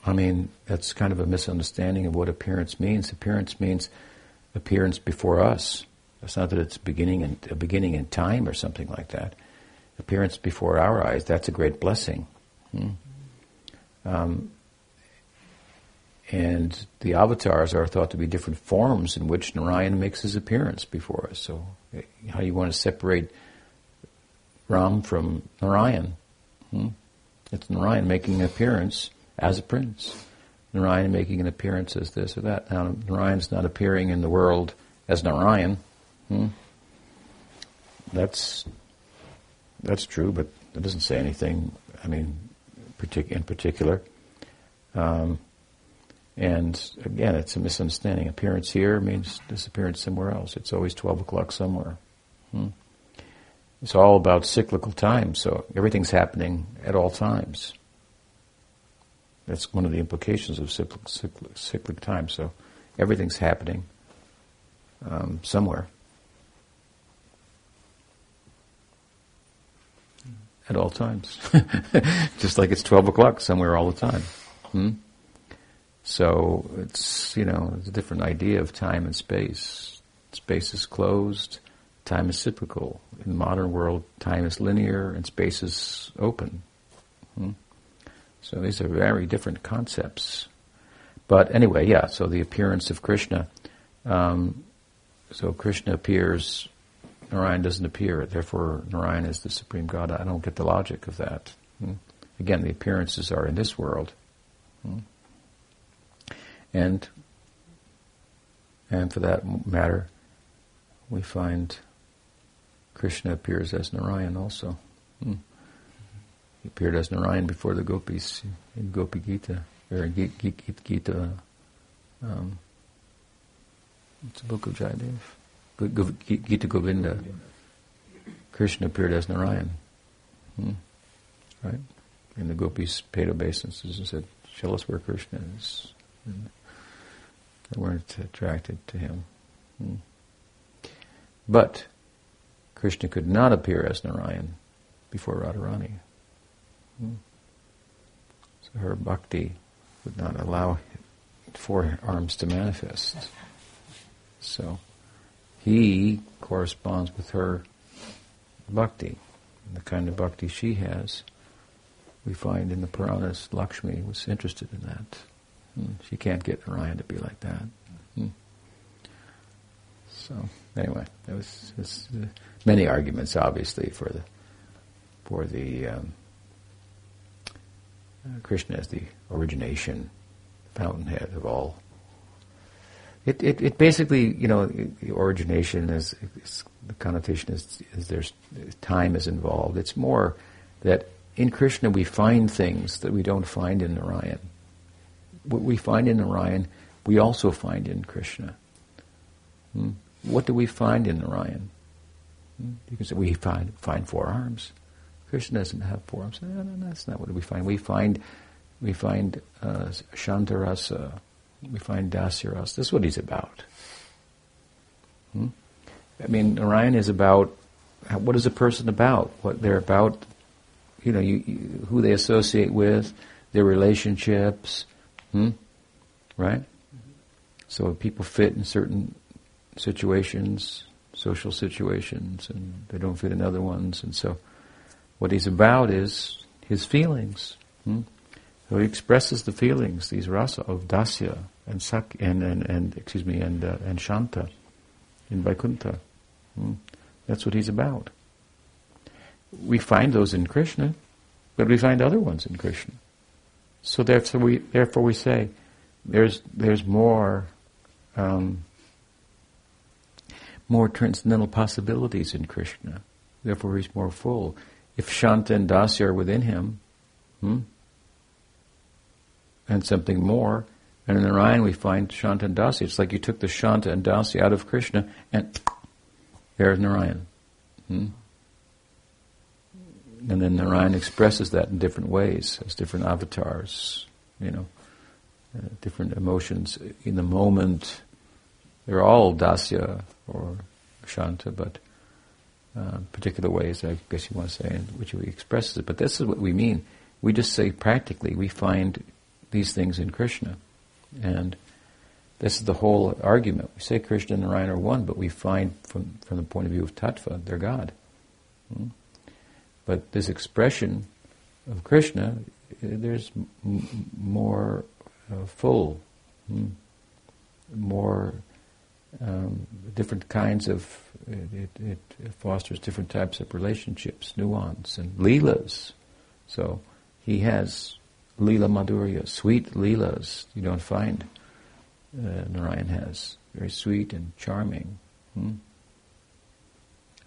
Speaker 1: I mean, that's kind of a misunderstanding of what appearance means. Appearance means appearance before us. It's not that it's beginning in, a beginning in time or something like that. Appearance before our eyes, that's a great blessing. Hmm? Um, and the avatars are thought to be different forms in which Narayan makes his appearance before us. So, how do you want to separate Ram from Narayan? Hmm? It's Narayan making an appearance as a prince. Narayan making an appearance as this or that. Now, Narayan's not appearing in the world as Narayan. Hmm? That's that's true, but it doesn't say anything. I mean, partic- in particular. Um, and again, it's a misunderstanding. Appearance here means disappearance somewhere else. It's always 12 o'clock somewhere. Hmm? It's all about cyclical time, so everything's happening at all times. That's one of the implications of cyclic, cyclic, cyclic time. So everything's happening um, somewhere. At all times. Just like it's 12 o'clock somewhere all the time. Hmm? So it's, you know, it's a different idea of time and space. Space is closed, time is cyclical. In the modern world, time is linear and space is open. Hmm? So these are very different concepts. But anyway, yeah, so the appearance of Krishna. Um, so Krishna appears, Narayan doesn't appear, therefore Narayan is the supreme God. I don't get the logic of that. Hmm? Again, the appearances are in this world. Hmm? And and for that matter, we find Krishna appears as Narayan also. Hmm. He appeared as Narayan before the gopis in Gopi Gita, or Gita, Gita um, it's a book of Jayadev, Gita Govinda. Krishna appeared as Narayan. Hmm. Right? And the gopis paid obeisance and said, Show us where Krishna is. And they weren't attracted to him. Hmm. But Krishna could not appear as Narayan before Radharani. Hmm. So her bhakti would not allow four arms to manifest. So he corresponds with her bhakti, the kind of bhakti she has. We find in the Puranas, Lakshmi was interested in that. Hmm. She can't get Narayan to be like that. Hmm. So anyway, there was, was uh, many arguments, obviously, for the for the um, uh, Krishna as the origination, fountainhead of all. It, it, it basically, you know, the origination is, is the connotation is, is there's time is involved. It's more that in Krishna we find things that we don't find in Narayan. What we find in Narayan, we also find in Krishna. Hmm? What do we find in Narayan? Hmm? You can say we find find four arms. Krishna doesn't have four arms. No, no, that's not what we find. We find we find uh, Shantarasa, we find Dasya. This is what he's about. Hmm? I mean, Narayan is about what is a person about? What they're about, you know, you, you, who they associate with, their relationships, hmm? right? So people fit in certain situations, social situations, and they don't fit in other ones. And so, what he's about is his feelings. Hmm? So he expresses the feelings, these rasa of dasya and sak and, and, and excuse me and uh, and shanta in Vaikuntha. Hmm? That's what he's about. We find those in Krishna, but we find other ones in Krishna. So therefore we therefore we say there's there's more um, more transcendental possibilities in Krishna. Therefore he's more full. If Shanta and Dasya are within him, hmm, and something more, and in Narayan we find Shanta and Dasya. It's like you took the Shanta and Dasya out of Krishna and there's Narayan. Hmm? And then Narayan expresses that in different ways, as different avatars, you know, uh, different emotions in the moment. They're all dasya or shanta, but uh, particular ways, I guess you want to say, in which he expresses it. But this is what we mean. We just say practically, we find these things in Krishna. And this is the whole argument. We say Krishna and Narayan are one, but we find from, from the point of view of tattva, they're God. Hmm? But this expression of Krishna, there's m- more uh, full, hmm? more um, different kinds of, it, it, it, fosters different types of relationships, nuance, and leelas. So he has leela madhurya, sweet leelas you don't find uh, Narayan has. Very sweet and charming. Hmm?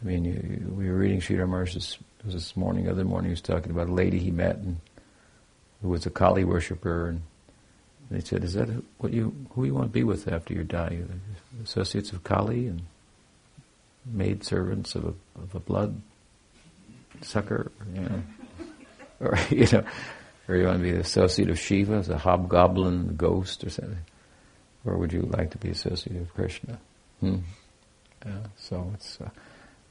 Speaker 1: I mean, you, you, we were reading Sridhar Maharaj's was this morning, other morning, he was talking about a lady he met and who was a Kali worshipper, and they said, "Is that what you who you want to be with after you die? Associates of Kali and maid servants of a, of a blood sucker, you know, or you know, or you want to be the associate of Shiva as a hobgoblin, a ghost, or something." or would you like to be associated with Krishna? Hmm. Yeah, so it's uh,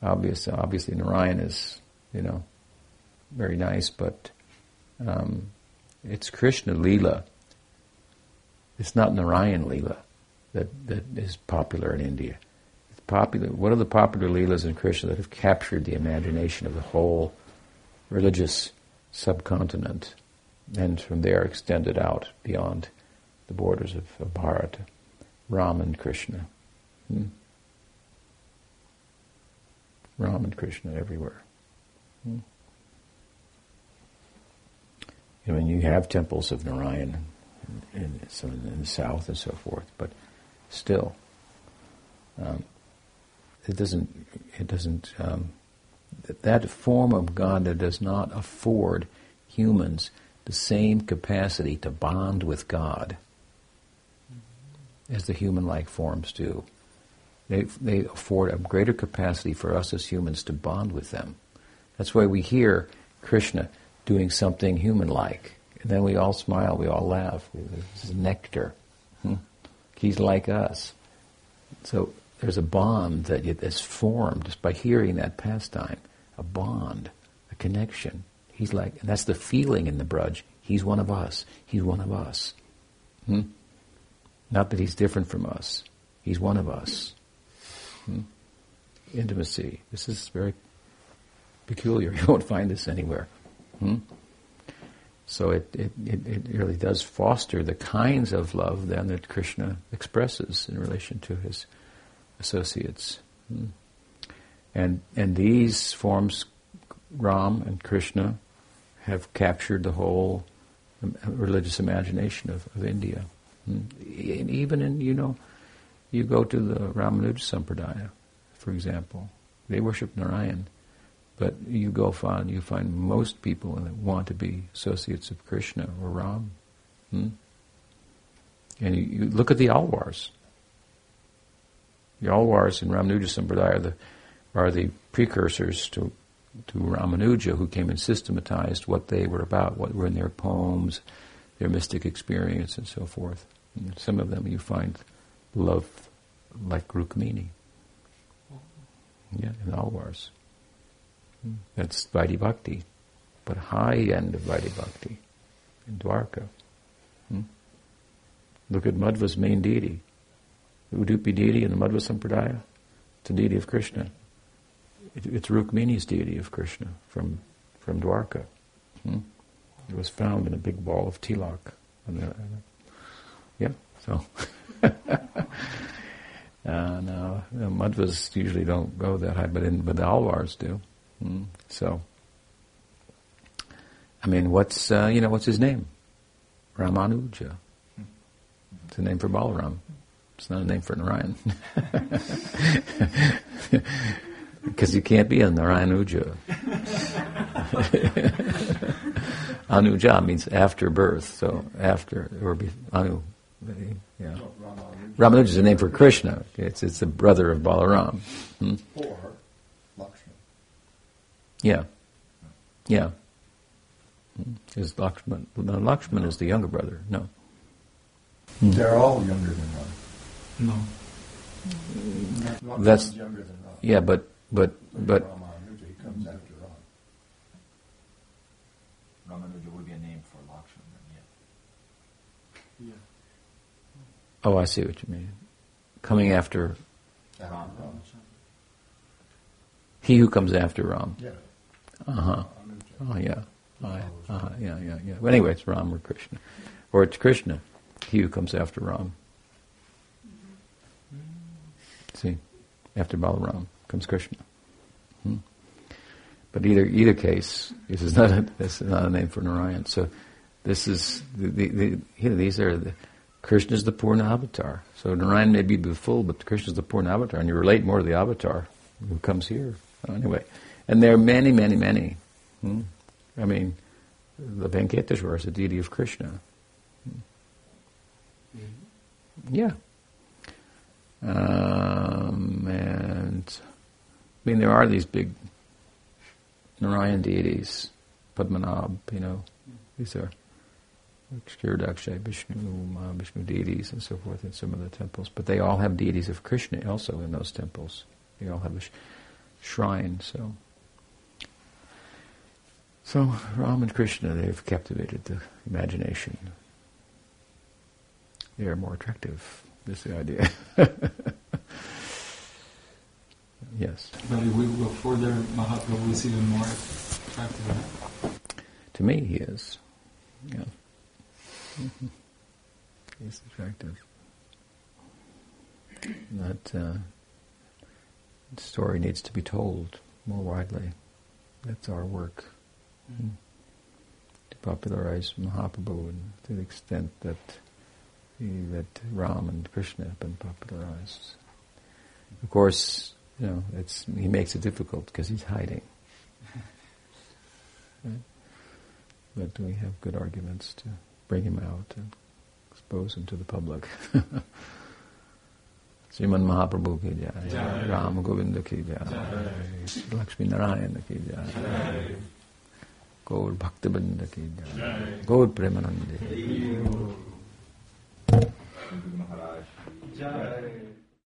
Speaker 1: obvious. Obviously, Narayan is, you know, very nice, but um, it's Krishna Leela. It's not Narayan Leela that, that is popular in India. It's popular. What are the popular Leelas in Krishna that have captured the imagination of the whole religious subcontinent, and from there extended out beyond the borders of, of Bharata, Ram and Krishna. Hmm? Ram and Krishna everywhere. Hmm? I mean, you have temples of Narayan in, in, in the south and so forth, but still, um, it doesn't. It doesn't. Um, that form of God that does not afford humans the same capacity to bond with God as the human-like forms do. They, they afford a greater capacity for us as humans to bond with them. That's why we hear Krishna doing something human-like. And then we all smile, we all laugh. This is nectar. Hmm? He's like us. So there's a bond that is formed just by hearing that pastime. A bond, a connection. He's like, that's the feeling in the Braj. He's one of us. He's one of us. Hmm? Not that he's different from us. He's one of us. Hmm? Intimacy. This is very peculiar. You won't find this anywhere. Hmm? So it, it, it, it, really does foster the kinds of love then that Krishna expresses in relation to his associates. Hmm? And, and these forms, Ram and Krishna, have captured the whole religious imagination of, of India. And even in, you know, you go to the Ramanuja Sampradaya, for example, they worship Narayan, but you go find you find most people that want to be associates of Krishna or Ram. Hmm? And you, you, look at the Alwars. The Alwars in Ramanuja Sampradaya are the, are the precursors to to Ramanuja, who came and systematized what they were about, what were in their poems, their mystic experience, and so forth. Some of them you find love like Rukmini. Yeah, in Alvars. That's Vaidhi Bhakti, but high end of Vaidhi Bhakti in Dwarka. Hmm? Look at Madhva's main deity. Udupi deity in the Madhva Sampradaya. It's a deity of Krishna. It, it's Rukmini's deity of Krishna from, from Dwarka. Hmm? It was found in a big ball of tilak. And, uh, yeah, so. Uh, no, Madhvas usually don't go that high, but in, but the Alvars do. Mm. So, I mean, what's uh, you know what's his name? Ramanuja. It's a name for Balaram. It's not a name for Narayan. Because you can't be a Narayanuja. Anuja means after birth, so after or be, Anu. Yeah. Ramanuja is a name for Krishna. It's it's the brother of Balaram. Hmm?
Speaker 5: Or Lakshman.
Speaker 1: Yeah. Yeah. Hmm. Is Lakshman? No, Lakshman is the younger brother. No.
Speaker 5: Hmm. They're all younger than Ram.
Speaker 4: No.
Speaker 5: Lakshman's
Speaker 1: That's-
Speaker 5: younger than Ram.
Speaker 1: Yeah, but but but
Speaker 5: Ramanuja, he comes after Ram.
Speaker 2: Ramanuja would be a name for Lakshman, then, yeah.
Speaker 1: oh, I see what you mean. Coming after
Speaker 5: After
Speaker 2: Ram.
Speaker 5: Ram.
Speaker 1: he who comes after Ram.
Speaker 5: Yeah.
Speaker 1: Uh huh. Oh yeah. Uh-huh. yeah, yeah, yeah. Well, anyway, it's Ram or Krishna, or it's Krishna, he who comes after Ram. See, after Balaram comes Krishna. Hmm. But either either case, this is not a, this is not a name for Narayan. So this is the, the, the you know, these are the Krishna is the Purna avatar. So Narayan may be the full, but Krishna is the Purna avatar, and you relate more to the avatar who comes here. Anyway, and there are many, many, many. Hmm? I mean, the Venkateshwara is a deity of Krishna. Yeah. Um, and I mean, there are these big Narayan deities, Padmanabh, you know, these are Kshirodakshay, Vishnu, Vishnu deities and so forth in some of the temples. But they all have deities of Krishna also in those temples. They all have a sh- shrine, so. So Ram and Krishna, they've captivated the imagination. They are more attractive, is the idea. yes.
Speaker 4: But if we go further, Mahaprabhu is even more attractive.
Speaker 1: To me, he is. Yeah. Mhm. He's attractive. That uh, story needs to be told more widely. That's our work. Mm. To popularize Mahaprabhu and to the extent that he, that Ram and Krishna have been popularized. Of course, you know, it's he makes it difficult because he's hiding. Right? But we have good arguments to bring him out and expose him to the public. Sriman Mahaprabhu ki jai,
Speaker 4: Jai.
Speaker 1: Ram Govinda ki jai,
Speaker 4: Jai.
Speaker 1: Lakshmi Narayana ki jai, Gaur Bhaktavrinda ki jai, Gaur Premanande.
Speaker 2: Maharaj.
Speaker 4: Jai.